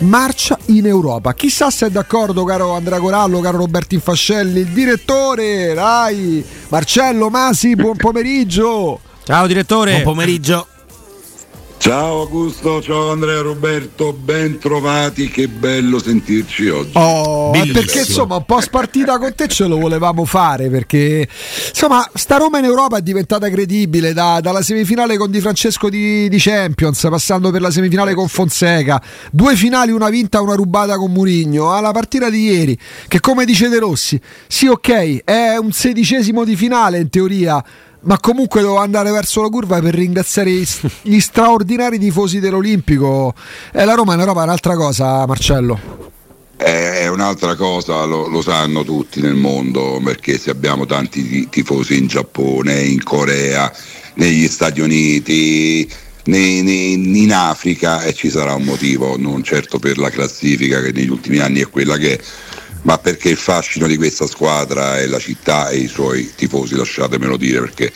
Marcia in Europa. Chissà se è d'accordo, caro Andrea Corallo, caro Roberto Fascelli, il direttore, dai, Marcello Masi, buon pomeriggio. Ciao direttore. Buon pomeriggio. Ciao Augusto, ciao Andrea Roberto, ben trovati, che bello sentirci oggi. Oh, perché insomma un po' spartita con te ce lo volevamo fare perché insomma sta Roma in Europa è diventata credibile da- dalla semifinale con Di Francesco di, di Champions passando per la semifinale con Fonseca. Due finali una vinta una rubata con Murigno alla partita di ieri che come dice De Rossi sì ok è un sedicesimo di finale in teoria ma comunque devo andare verso la curva per ringraziare gli, straordinari tifosi dell'Olimpico. E la Roma in Europa è un'altra cosa Marcello. È un'altra cosa, lo, lo sanno tutti nel mondo, perché se abbiamo tanti ti- tifosi in Giappone, in Corea, negli Stati Uniti, nei- nei- in Africa, e ci sarà un motivo, non certo per la classifica che negli ultimi anni è quella che è, ma perché il fascino di questa squadra è la città e i suoi tifosi, lasciatemelo dire, perché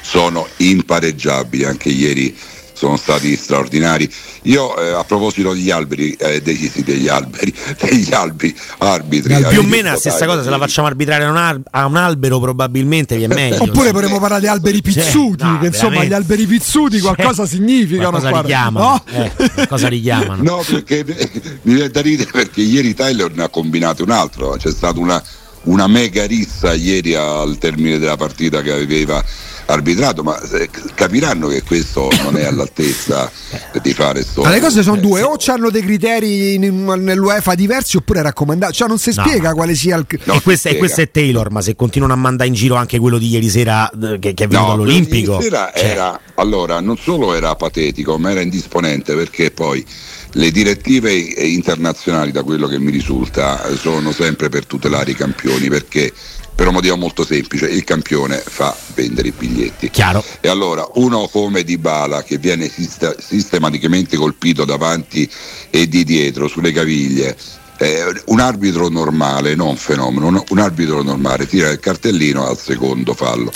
sono impareggiabili, anche ieri sono stati straordinari. Io eh, a proposito degli alberi, eh, degli, degli alberi, degli alberi arbitri. Più o avete meno la stessa dai, cosa, se la facciamo arbitrare a un, al- a un albero probabilmente gli è meglio. Oppure potremmo parlare di alberi pizzuti, no, che insomma veramente. gli alberi pizzuti qualcosa significano. Qualcosa richiamano. No? eh, cosa richiamano? No, perché mi viene da ridere perché ieri Tyler ne ha combinato un altro, c'è stata una, una mega rissa ieri al termine della partita che aveva arbitrato, ma eh, capiranno che questo non è all'altezza di fare sto. Ma le cose sono due, o hanno dei criteri nell'UEFA diversi oppure raccomandati, cioè non si No. spiega quale sia il... e, questo, e questo è Taylor, ma se continuano a mandare in giro anche quello di ieri sera eh, che, che è venuto No, all'Olimpico. ieri sera cioè, era, allora, non solo era patetico, ma era indisponente perché poi le direttive eh, internazionali, da quello che mi risulta, eh, sono sempre per tutelare i campioni perché per un motivo molto semplice, il campione fa vendere i biglietti. Chiaro. E allora uno come Dybala che viene sistematicamente colpito davanti e di dietro sulle caviglie eh, un arbitro normale, non fenomeno, un- un arbitro normale tira il cartellino al secondo fallo.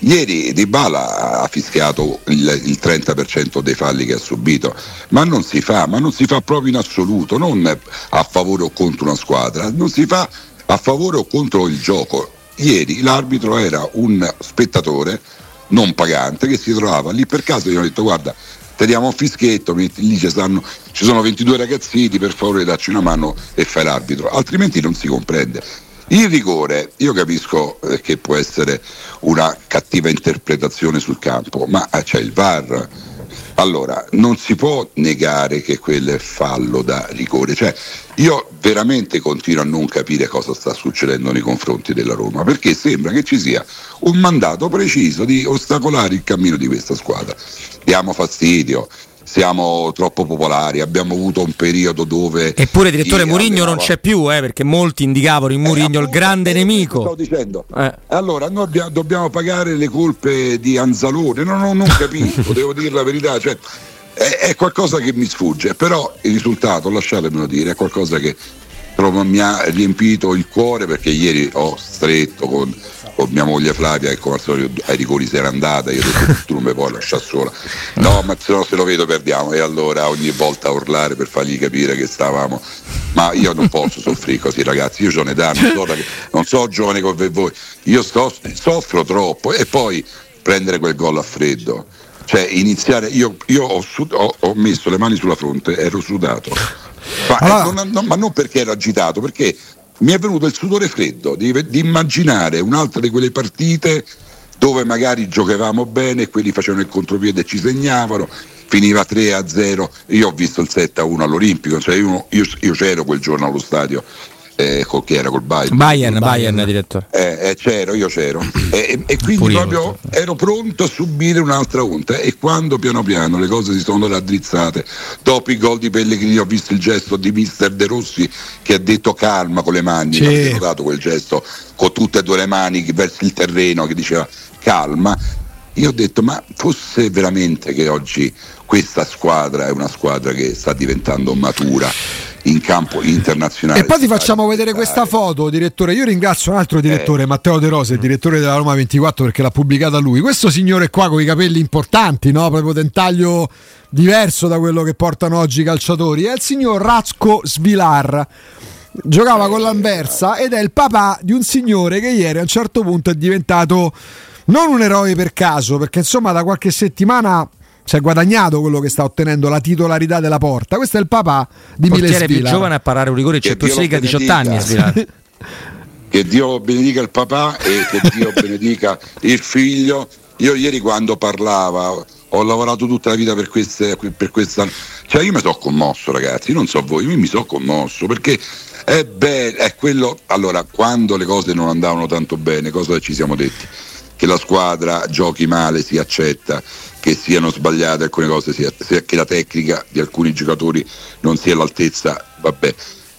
Ieri Dybala ha fischiato il, il 30% dei falli che ha subito, ma non si fa, ma non si fa proprio in assoluto, non a favore o contro una squadra, non si fa a favore o contro il gioco. Ieri l'arbitro era un spettatore non pagante che si trovava lì per caso gli hanno detto guarda ti diamo un fischietto, lì ci, stanno- ci sono 22 ragazzini, per favore dacci una mano e fai l'arbitro, altrimenti non si comprende. Il rigore, io capisco eh, che può essere una cattiva interpretazione sul campo, ma eh, c'è il VAR. Allora, non si può negare che quello è fallo da rigore. Cioè, io veramente continuo a non capire cosa sta succedendo nei confronti della Roma, perché sembra che ci sia un mandato preciso di ostacolare il cammino di questa squadra. Diamo fastidio, siamo troppo popolari, abbiamo avuto un periodo dove... Eppure, direttore Murigno non c'è più, eh, perché molti indicavano in Murigno il grande Sto nemico. dicendo. Eh. Allora, noi dobbiamo pagare le colpe di Anzalone. Non ho non capisco, devo dire la verità. Cioè, è, qualcosa che mi sfugge, però il risultato, lasciatemelo dire, è qualcosa che mi ha riempito il cuore perché ieri ho stretto con con mia moglie Flavia che come al solito ai rigori si era andata, io ho detto tu non mi puoi lasciare sola. No, ma se no se lo vedo perdiamo e allora ogni volta a urlare per fargli capire che stavamo. Ma io non posso soffrire così ragazzi, io ho un'età, non so, non so giovane come voi, io sto, soffro troppo e poi prendere quel gol a freddo. Cioè iniziare, io, io ho, ho, ho messo le mani sulla fronte, ero sudato. Ma, allora. eh, non, non, ma, non, perché ero agitato, perché mi è venuto il sudore freddo di, di immaginare un'altra di quelle partite dove magari giocavamo bene quelli facevano il contropiede e ci segnavano, finiva 3 a 0. Io ho visto il 7 a 1 all'Olimpico, cioè io, io, io c'ero quel giorno allo stadio eh, col chi era col Bayern. Bayern, Bayern, Bayern direttore. Eh, eh, c'ero, io c'ero. e, e quindi Pure proprio ero pronto a subire un'altra onta. E quando piano piano le cose si sono raddrizzate, dopo i gol di Pellegrini ho visto il gesto di mister De Rossi che ha detto calma con le mani, sì. ho notato quel gesto con tutte e due le mani verso il terreno che diceva calma. Io ho detto, ma fosse veramente che oggi questa squadra è una squadra che sta diventando matura in campo internazionale. E poi ti facciamo vedere questa foto, direttore. Io ringrazio un altro direttore, eh. Matteo De Rose, il direttore della Roma 24, perché l'ha pubblicata lui. Questo signore qua con i capelli importanti, no? proprio tentaglio diverso da quello che portano oggi i calciatori, è il signor Razco Svilar. Giocava con l'Anversa ed è il papà di un signore che ieri a un certo punto è diventato non un eroe per caso, perché insomma da qualche settimana si è guadagnato quello che sta ottenendo la titolarità della porta. Questo è il papà di Miles Svila. più giovane a parare un rigore c'è più a 18 anni che Dio benedica il papà e che Dio benedica il figlio. Io ieri quando parlava ho lavorato tutta la vita per, queste, per questa. Cioè io mi sono commosso, ragazzi, non so voi, io mi sono commosso perché è bello, è quello. Allora, quando le cose non andavano tanto bene, cosa ci siamo detti? Che la squadra giochi male, si accetta, che siano sbagliate alcune cose, che la tecnica di alcuni giocatori non sia all'altezza, vabbè,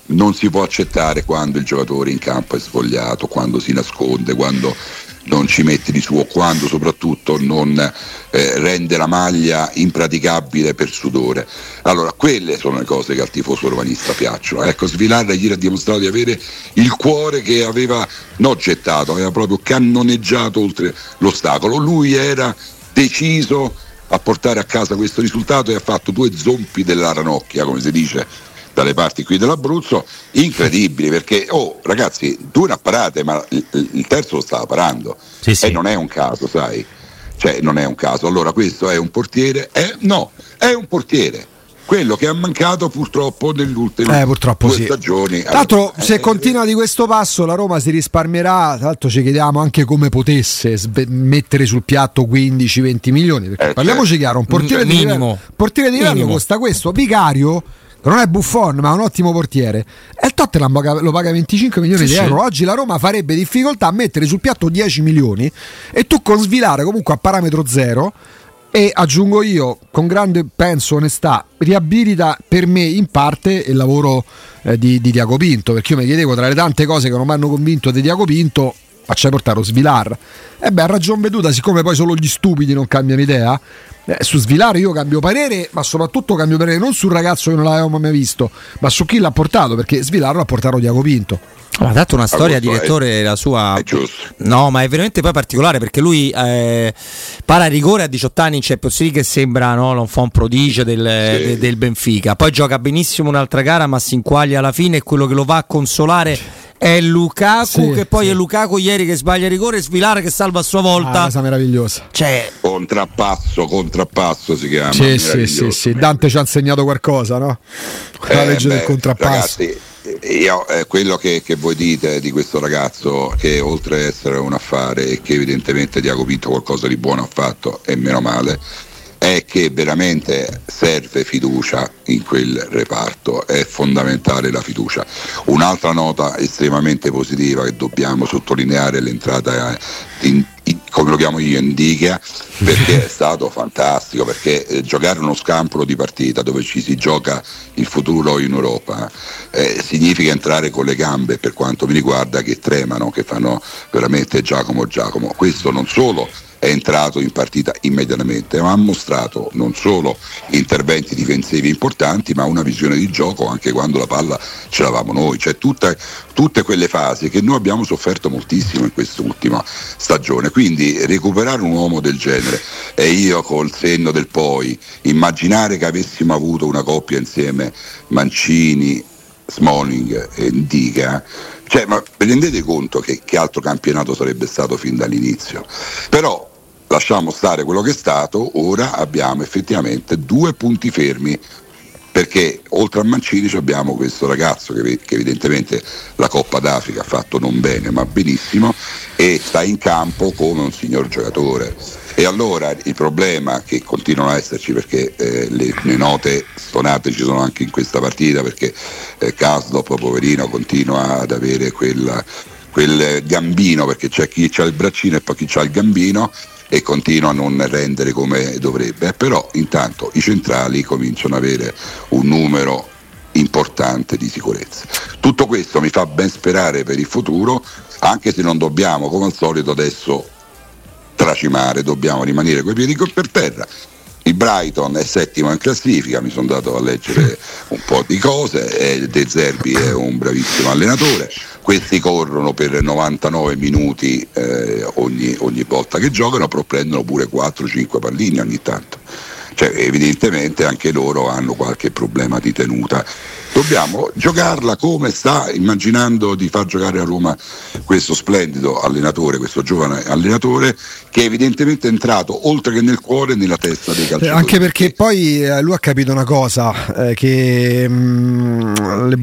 non si può accettare quando il giocatore in campo è svogliato, quando si nasconde, quando non ci mette di suo, quando soprattutto non eh, rende la maglia impraticabile per sudore. Allora, quelle sono le cose che al tifoso romanista piacciono. Ecco, Svilarra ieri ha dimostrato di avere il cuore che aveva non gettato, aveva proprio cannoneggiato oltre l'ostacolo. Lui era deciso a portare a casa questo risultato e ha fatto due zompi della ranocchia, come si dice dalle parti qui dell'Abruzzo, incredibili perché, oh ragazzi, due ne apparate, ma il, il, terzo lo stava parando sì, sì. e non è un caso, sai? Cioè, non è un caso. Allora, questo è un portiere? Eh, no, è un portiere quello che ha mancato purtroppo nelle ultime eh, purtroppo due sì. stagioni. Tra l'altro, eh, se eh, continua di questo passo, la Roma si risparmierà. Tra l'altro, ci chiediamo anche come potesse sve- mettere sul piatto 15-20 milioni. Perché eh, parliamoci certo. chiaro: un portiere di livello, portiere di livello costa questo. Vicario non è Buffon, ma è un ottimo portiere. E il Tottenham lo paga 25 milioni sì, di euro. Sì. Oggi la Roma farebbe difficoltà a mettere sul piatto 10 milioni e tu con svilare comunque a parametro zero e aggiungo io, con grande penso onestà, riabilita per me in parte il lavoro eh, di, di Diaco Pinto, perché io mi chiedevo tra le tante cose che non mi hanno convinto di Diaco Pinto, faccia portare Svilar. E beh, ha ragione veduta, siccome poi solo gli stupidi non cambiano idea, eh, su Svilar io cambio parere, ma soprattutto cambio parere non sul ragazzo che non l'avevamo mai visto, ma su chi l'ha portato, perché Svilar l'ha portato Diaco Pinto. Ma ha dato una storia, direttore, la sua. No, ma è veramente poi particolare perché lui eh, para rigore a 18 anni in Champions League che sembra no, non fa un prodigio del, sì. de, del, Benfica. Poi gioca benissimo un'altra gara, ma si inquaglia alla fine e quello che lo va a consolare è Lukaku sì, che poi sì. è Lukaku ieri che sbaglia il rigore e Svilare che salva a sua volta. Ah, cosa meravigliosa. Cioè... Contrappasso, contrappasso si chiama. Sì, sì, sì, sì, Dante ci ha insegnato qualcosa, no? La eh, legge beh, del contrappasso. Ragazzi, io, eh, quello che, che, voi dite di questo ragazzo che oltre ad essere un affare e che evidentemente Diaco Pinto qualcosa di buono ha fatto e meno male è che veramente serve fiducia in quel reparto, è fondamentale la fiducia. Un'altra nota estremamente positiva che dobbiamo sottolineare è l'entrata in, come lo chiamo io, in diga, perché è stato fantastico, perché eh, giocare uno scampolo di partita dove ci si gioca il futuro in Europa eh, significa entrare con le gambe per quanto mi riguarda che tremano, che fanno veramente Giacomo Giacomo. Questo non solo è entrato in partita immediatamente, ma ha mostrato non solo interventi difensivi importanti, ma una visione di gioco anche quando la palla ce l'avamo noi, cioè tutta, tutte quelle fasi che noi abbiamo sofferto moltissimo in quest'ultima stagione. Quindi recuperare un uomo del genere e io col senno del poi immaginare che avessimo avuto una coppia insieme Mancini, Smalling e Indica cioè, ma vi rendete conto che, che altro campionato sarebbe stato fin dall'inizio? Però lasciamo stare quello che è stato, ora abbiamo effettivamente due punti fermi perché oltre a Mancini abbiamo questo ragazzo che, che, evidentemente la Coppa d'Africa ha fatto non bene ma benissimo e sta in campo come un signor giocatore. E allora il problema che continuano a esserci perché eh, le, le, note stonate ci sono anche in questa partita perché eh, Kasdop, poverino, continua ad avere quella, quel gambino perché c'è chi ha il braccino e poi chi ha il gambino e continua a non rendere come dovrebbe. Però intanto i centrali cominciano ad avere un numero importante di sicurezza. Tutto questo mi fa ben sperare per il futuro, anche se non dobbiamo, come al solito, adesso tracimare, dobbiamo rimanere coi piedi per terra. Il Brighton è settimo in classifica, mi sono dato a leggere un po' di cose, De Zerbi è un bravissimo allenatore, questi corrono per 99 minuti eh, ogni, ogni volta che giocano, però prendono pure 4-5 pallini ogni tanto cioè, evidentemente anche loro hanno qualche problema di tenuta. Dobbiamo giocarla come sta immaginando di far giocare a Roma questo splendido allenatore, questo giovane allenatore che evidentemente è entrato oltre che nel cuore nella testa dei calciatori. Anche perché poi eh, lui ha capito una cosa, eh, che mh, mm, le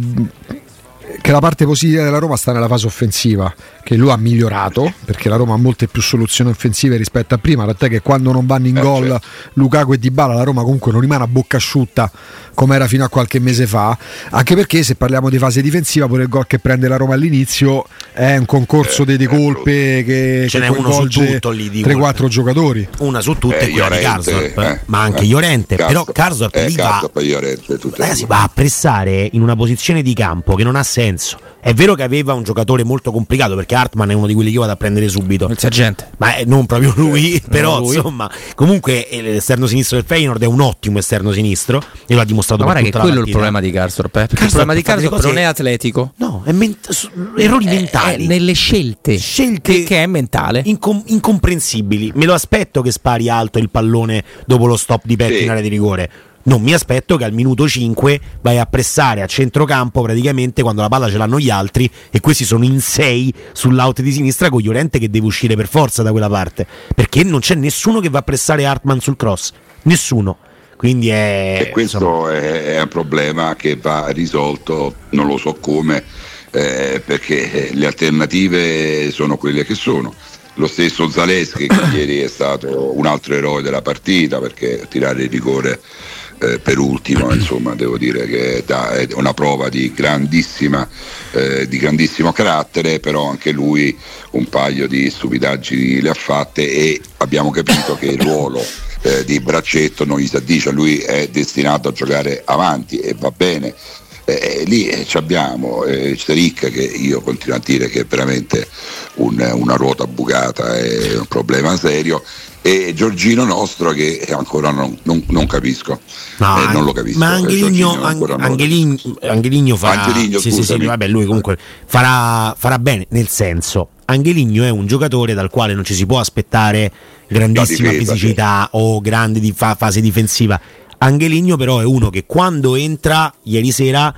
che la parte positiva della Roma sta nella fase offensiva, che lui ha migliorato, perché la Roma ha molte più soluzioni offensive rispetto a prima, tant'è che quando non vanno in eh, gol certo. Lukaku e Dybala la Roma comunque non rimane a bocca asciutta come era fino a qualche mese fa, anche perché se parliamo di fase difensiva pure il gol che prende la Roma all'inizio è un concorso eh, di colpe che, ce che n'è uno su tutto lì di 3-4 giocatori. Una su tutte eh, è quella Llorente, di Karsdorp, eh, ma anche eh, Llorente, però Karsdorp eh, lì va, Llorente, ragazzi, va a pressare in una posizione di campo che non ha senso. È vero che aveva un giocatore molto complicato perché Hartman è uno di quelli che io vado a prendere subito. Il sergente. Ma non proprio lui, però lui. insomma, comunque eh, l'esterno sinistro del Feyenoord è un ottimo esterno sinistro e lo ha dimostrato Ma guarda che quello è il problema di Karsdorp, eh? perché il problema di Karsdorp non è atletico. No, è ment- errori è, mentali. È nelle scelte. Scelte che, che è mentale. Incom- incomprensibili. Me lo aspetto che spari alto il pallone dopo lo stop di Petti sì. in area di rigore non mi aspetto che al minuto 5 vai a pressare a centrocampo praticamente quando la palla ce l'hanno gli altri e questi sono in 6 sull'out di sinistra con Llorente che deve uscire per forza da quella parte. Perché non c'è nessuno che va a pressare Hartman sul cross. Nessuno. Quindi è e questo insomma... è un problema che va risolto non lo so come eh, perché le alternative sono quelle che sono. Lo stesso Zaleschi che ieri è stato un altro eroe della partita perché tirare il rigore eh, per ultimo, insomma, devo dire che è una prova di, grandissima, eh, di grandissimo carattere, però anche lui un paio di stupidaggini le ha fatte e abbiamo capito che il ruolo eh, di braccetto non gli si addice, lui è destinato a giocare avanti e va bene. Eh, lì eh, abbiamo eh, Steric che io continuo a dire che è veramente un, una ruota bucata, è un problema serio e Giorgino nostro che ancora non, non, non capisco. No, eh, non lo capisco ma Angeligno, Angeligno, Angeligno farà Angeligno, sì, sì, sì, vabbè, lui comunque farà, farà bene nel senso Angeligno è un giocatore dal quale non ci si può aspettare grandissima difesa, fisicità sì. o grande di fa- fase difensiva. Angeligno però è uno che quando entra ieri sera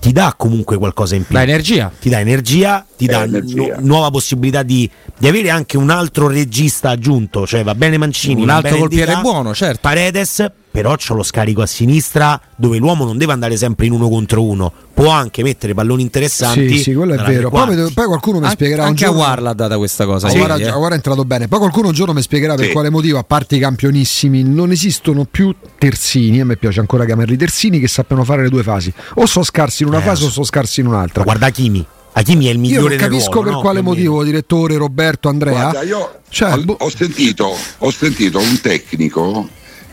ti dà comunque qualcosa in più. Dà energia. Ti dà energia, ti dà nu- nuova possibilità di, di, avere anche un altro regista aggiunto, cioè va bene Mancini, un altro colpiere buono, certo. Paredes, però c'ho lo scarico a sinistra dove l'uomo non deve andare sempre in uno contro uno, può anche mettere palloni interessanti. Sì, sì, quello è vero. Poi, poi, qualcuno mi An- spiegherà anche un giorno. Anche a War l'ha data questa cosa. Sì, ora, eh. ora, è entrato bene. Poi qualcuno un giorno mi spiegherà per quale motivo, a parte i campionissimi, non esistono più terzini. A me piace ancora chiamarli terzini che sappiano fare le due fasi. O sono scarsi in una eh, fase o sono scarsi in un'altra. Guarda Kimi. Hakimi è il migliore Io non capisco ruolo, per no? quale motivo, direttore Roberto Andrea. Guarda, io cioè, ho, ho, sentito, ho sentito un tecnico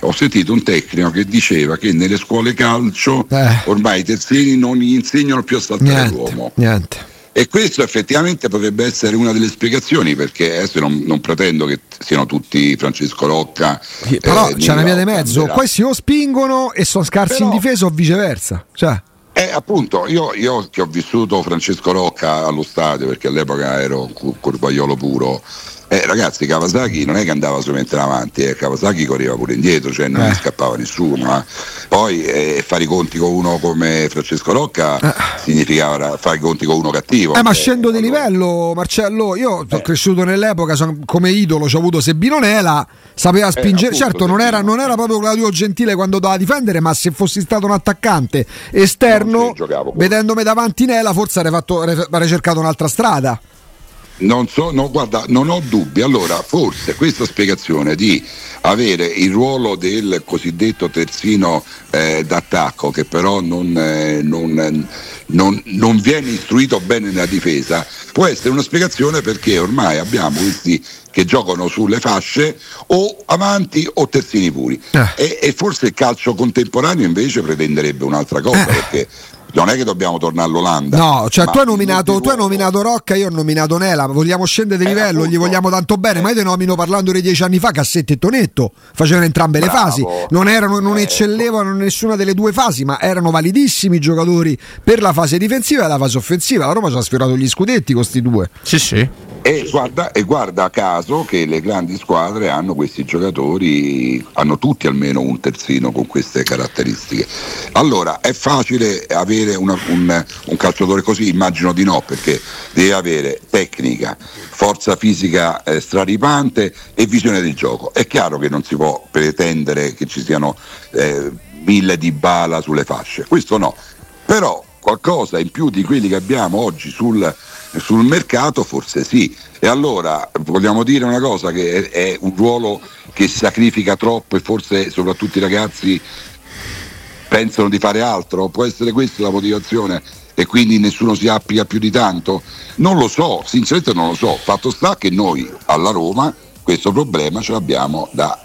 ho sentito un tecnico che diceva che nelle scuole calcio eh. ormai i terzini non gli insegnano più a saltare niente, l'uomo. Niente. E questo effettivamente potrebbe essere una delle spiegazioni, perché adesso non, non pretendo che siano tutti Francesco Rocca. Sì, però eh, c'è una via di mezzo, questi o spingono e sono scarsi però, in difesa o viceversa. Cioè. Eh, appunto, io, io, che ho vissuto Francesco Rocca allo stadio, perché all'epoca ero curvaiolo puro, eh, ragazzi, Kawasaki non è che andava solamente in avanti, eh, Kawasaki correva pure indietro, cioè non eh. scappava nessuno. Eh. Poi eh, fare i conti con uno come Francesco Rocca eh. significava fare i conti con uno cattivo. Eh, ma scendo di livello, Marcello. Io sono cresciuto nell'epoca, son, come idolo ci ho avuto Sebino Nela, sapeva spingere. Appunto, certo, non era, non era, proprio Claudio Gentile quando doveva difendere, ma se fossi stato un attaccante esterno, vedendomi davanti Nela, forse avrei, fatto, avrei cercato un'altra strada. Non so, no, guarda, non ho dubbi. Allora, forse questa spiegazione di avere il ruolo del cosiddetto terzino eh, d'attacco, che però non, eh, non, non, non, viene istruito bene nella difesa, può essere una spiegazione perché ormai abbiamo questi che giocano sulle fasce o avanti o terzini puri. Eh. E, e, forse il calcio contemporaneo invece pretenderebbe un'altra cosa, eh. perché non è che dobbiamo tornare all'Olanda. No, cioè tu hai, nominato, tu hai nominato Rocca, io ho nominato Nela, vogliamo scendere di eh, livello, appunto, gli vogliamo tanto bene, eh. ma io ti nomino parlando di dieci anni fa, Cassetti e Tonetto, facevano entrambe Bravo. le fasi, non, erano, non eh. eccellevano in nessuna delle due fasi, ma erano validissimi giocatori per la fase difensiva e la fase offensiva. La Roma ci ha sfiorato gli scudetti con questi due. Sì, sì. E guarda, e guarda, caso che le grandi squadre hanno questi giocatori, hanno tutti almeno un terzino con queste caratteristiche. Allora è facile avere una, un, un, calciatore così? Immagino di no, perché deve avere tecnica, forza fisica eh, straripante e visione del gioco. È chiaro che non si può pretendere che ci siano eh, mille di bala sulle fasce, questo no. Però qualcosa in più di quelli che abbiamo oggi sul sul mercato forse sì. E allora vogliamo dire una cosa che è, è un ruolo che sacrifica troppo e forse soprattutto i ragazzi pensano di fare altro? Può essere questa la motivazione? e quindi nessuno si applica più di tanto? Non lo so, sinceramente non lo so. Fatto sta che noi alla Roma questo problema ce l'abbiamo da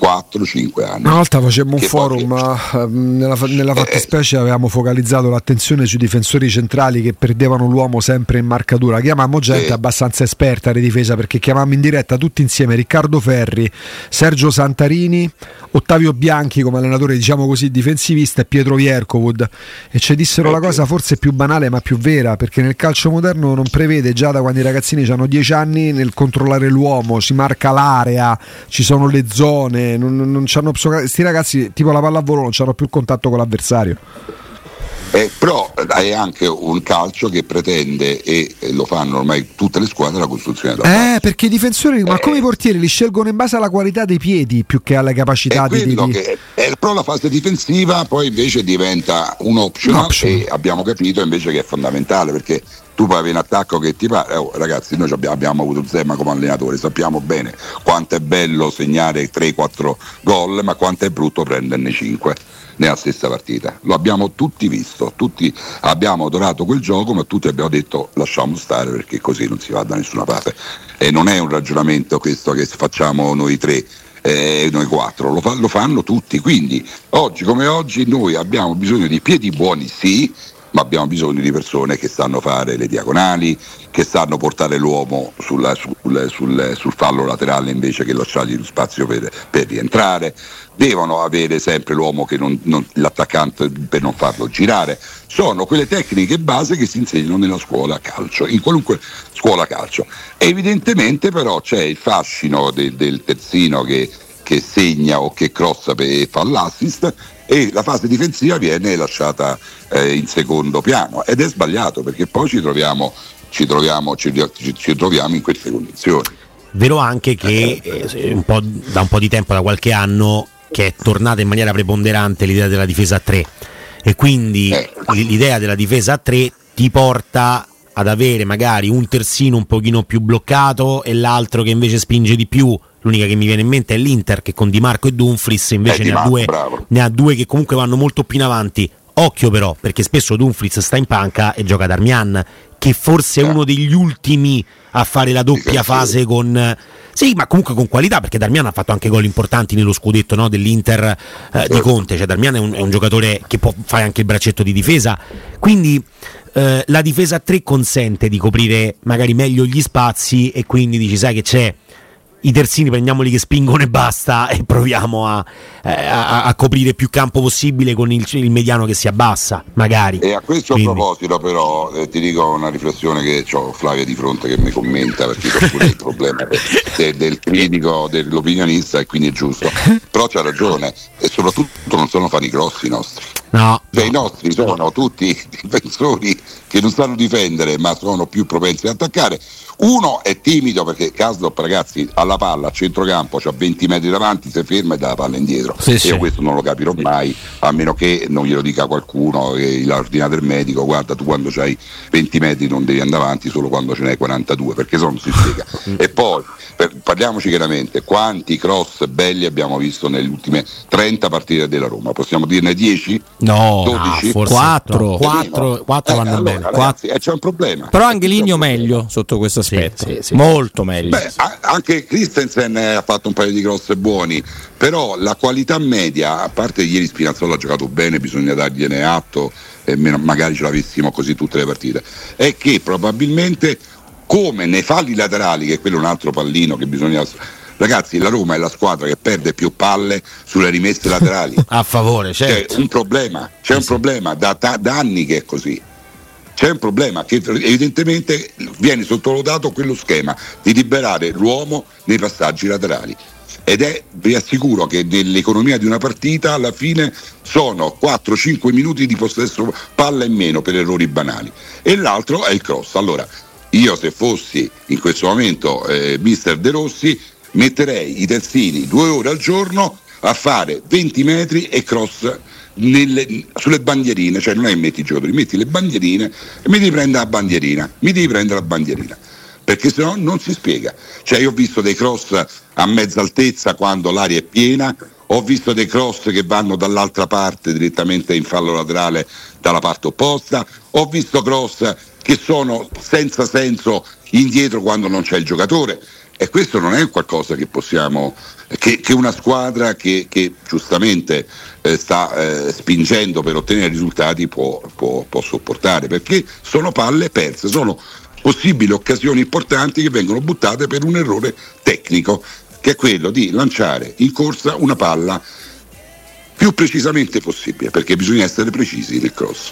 4-5 anni. Una volta facemmo un forum, poi... Eh, nella, nella eh, fattispecie avevamo focalizzato l'attenzione sui difensori centrali che perdevano l'uomo sempre in marcatura. Chiamammo gente sì. abbastanza esperta di difesa perché chiamammo in diretta tutti insieme Riccardo Ferri, Sergio Santarini, Ottavio Bianchi come allenatore diciamo così difensivista e Pietro Viercovud e ci dissero okay. la cosa forse più banale ma più vera perché nel calcio moderno non prevede già da quando i ragazzini hanno 10 anni nel controllare l'uomo, si marca l'area, ci sono le zone non, non hanno questi ragazzi tipo la pallavolo non hanno più contatto con l'avversario. Eh, però è anche un calcio che pretende, e lo fanno ormai tutte le squadre, la costruzione da Eh, perché i difensori, eh, ma come i portieri li scelgono in base alla qualità dei piedi più che alle capacità di, di... Che, eh, però la fase difensiva poi invece diventa un optional, un optional. e abbiamo capito invece che è fondamentale perché tu puoi avere un attacco che ti pare. Oh, ragazzi, noi abbiamo, avuto Zemma come allenatore, sappiamo bene quanto è bello segnare 3-4 gol, ma quanto è brutto prenderne 5 nella stessa partita. Lo abbiamo tutti visto, tutti abbiamo adorato quel gioco, ma tutti abbiamo detto lasciamo stare perché così non si va da nessuna parte. E non è un ragionamento questo che facciamo noi tre. Eh, noi quattro, lo, fa, lo fanno tutti, quindi oggi come oggi noi abbiamo bisogno di piedi buoni sì, ma abbiamo bisogno di persone che sanno fare le diagonali, che sanno portare l'uomo sulla, sul, sul, sul, fallo laterale invece che lasciargli lo spazio per, per rientrare, devono avere sempre l'uomo che non, non, l'attaccante per non farlo girare. Sono quelle tecniche base che si insegnano nella scuola calcio, in qualunque scuola calcio. Evidentemente però c'è il fascino del, del terzino che, che segna o che crossa e fa l'assist e la fase difensiva viene lasciata eh, in secondo piano ed è sbagliato perché poi ci troviamo, ci troviamo, ci, ci troviamo in queste condizioni. Vero anche che eh, un da un po' di tempo, da qualche anno, che è tornata in maniera preponderante l'idea della difesa a 3 e quindi eh. l'idea della difesa a 3 ti porta ad avere magari un terzino un pochino più bloccato e l'altro che invece spinge di più L'unica che mi viene in mente è l'Inter che con Di Marco e Dumfries invece eh, ne, ha due, ne, ha due, che comunque vanno molto più in avanti. Occhio però, perché spesso Dumfries sta in panca e gioca Darmian, che forse è uno degli ultimi a fare la doppia fase con... Sì, ma comunque con qualità, perché Darmian ha fatto anche gol importanti nello scudetto no, dell'Inter eh, di Conte. Cioè, Darmian è un, è un, giocatore che può fare anche il braccetto di difesa. Quindi eh, la difesa a 3 consente di coprire magari meglio gli spazi e quindi dici sai che c'è i terzini prendiamoli che spingono e basta e proviamo a, eh, a, a coprire più campo possibile con il, il, mediano che si abbassa, magari. E a questo Quindi. proposito però eh, ti dico una riflessione che ho Flavia di fronte che mi commenta perché ho pure il problema de, del critico, dell'opinionista e quindi è giusto. Però c'ha ragione e soprattutto non sono fani grossi i nostri. No, cioè, no. I nostri sono tutti difensori che non sanno difendere ma sono più propensi ad attaccare uno è timido perché Kaslop, ragazzi, alla palla a centrocampo, c'ha 20 metri davanti, si ferma e dà la palla indietro. Sì, e sì. io questo non lo capirò mai, a meno che non glielo dica qualcuno che ordinato il medico, guarda tu quando hai 20 metri non devi andare avanti solo quando ce n'hai 42, perché se no non si spiega. e poi per, parliamoci chiaramente, quanti cross belli abbiamo visto nelle ultime 30 partite della Roma? Possiamo dirne 10? No, 12? No, 4, 4, 4 vanno allora, bene. Ragazzi, eh, c'è un problema. Però anche Ligno meglio sotto questo aspetto, sì, sì, molto meglio. Beh, anche Christensen ha fatto un paio di cross buoni, però la qualità media, a parte ieri Spinazzola ha giocato bene, bisogna dargliene atto, e magari ce l'avessimo così tutte le partite, è che probabilmente come nei falli laterali, che quello è un altro pallino che bisogna Ragazzi, la Roma è la squadra che perde più palle sulle rimesse laterali. A favore, certo. C'è un problema, c'è un problema da, da, anni che è così c'è un problema che evidentemente viene sottovalutato quello schema di liberare l'uomo nei passaggi laterali. Ed è, vi assicuro che nell'economia di una partita alla fine sono 4-5 minuti di possesso palla in meno per errori banali. E l'altro è il cross. Allora, io se fossi in questo momento eh, mister De Rossi metterei i terzini due ore al giorno a fare 20 metri e cross nelle, sulle bandierine, cioè non è metti i giocatori, metti le bandierine e mi devi prendere la bandierina, mi devi prendere la bandierina, perché se no non si spiega. Cioè io ho visto dei cross a mezza altezza quando l'aria è piena, ho visto dei cross che vanno dall'altra parte direttamente in fallo laterale dalla parte opposta, ho visto cross che sono senza senso indietro quando non c'è il giocatore. E questo non è qualcosa che possiamo che, che una squadra che, che giustamente eh, sta eh, spingendo per ottenere risultati può, può, può sopportare, perché sono palle perse, sono possibili occasioni importanti che vengono buttate per un errore tecnico, che è quello di lanciare in corsa una palla più precisamente possibile, perché bisogna essere precisi nel cross.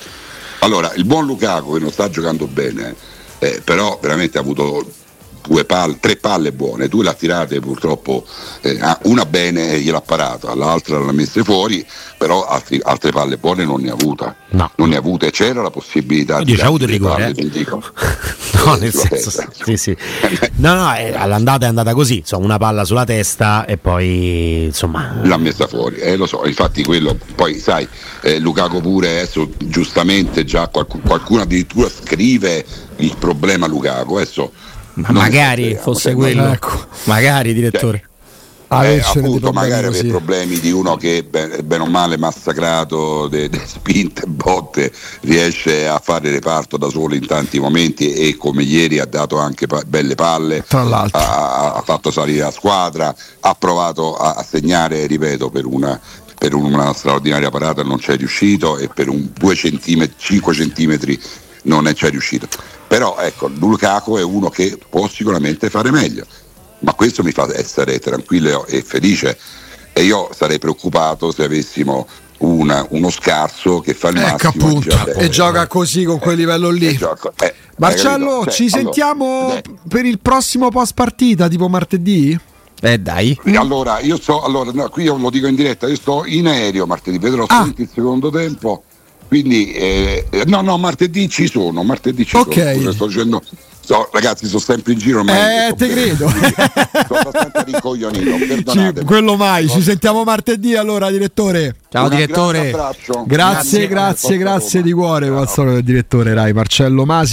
Allora, il buon Lukaku che non sta giocando bene, eh, però veramente ha avuto palle, tre palle buone, due le ha tirate purtroppo, eh, una bene gliel'ha parata, l'altra l'ha messa fuori, però altri, altre palle buone non ne ha avuta. No. Non ne ha avute, c'era la possibilità Oddio, di... C'ha avuto il rigore, eh? No, nel senso, sì, sì. No, no, eh, all'andata è andata così, insomma, una palla sulla testa e poi insomma... L'ha messa fuori, eh, lo so, infatti quello, poi sai, eh, Lucaco pure adesso giustamente già qualcuno, qualcuno addirittura scrive il problema Lucaco, adesso ma magari fosse quello. Ecco. Magari, direttore. Cioè, eh, appunto, magari avere problemi di uno che bene o male massacrato de, de spinte botte riesce a fare reparto da solo in tanti momenti e come ieri ha dato anche pa- belle palle. Ha, ha, fatto salire la squadra ha provato a, a segnare ripeto per una per una straordinaria parata non c'è riuscito e per un 2 cm 5 cm non è c'è riuscito. Però ecco, Lukaku è uno che può sicuramente fare meglio, ma questo mi fa essere tranquillo e felice e io sarei preoccupato se avessimo una, uno scarso che fa il ecco massimo appunto, e gioca così con quel livello lì. Gioco, eh, Marcello, cioè, ci sentiamo allora, per il prossimo post partita, tipo martedì? Eh dai. Allora, io sto, allora, no, qui io lo dico in diretta, io sto in aereo martedì, vedrò ah. il secondo tempo quindi eh, no, no, martedì ci sono, martedì ci okay. sono. Sto dicendo, so, ragazzi, sono sempre in giro. Ma eh, te credo. sono abbastanza rincoglionito. Ci, quello mai. Ci sentiamo martedì allora, direttore. Ciao, direttore. Grazie, grazie, grazie, grazie di cuore. Ciao. direttore Rai Marcello Masi.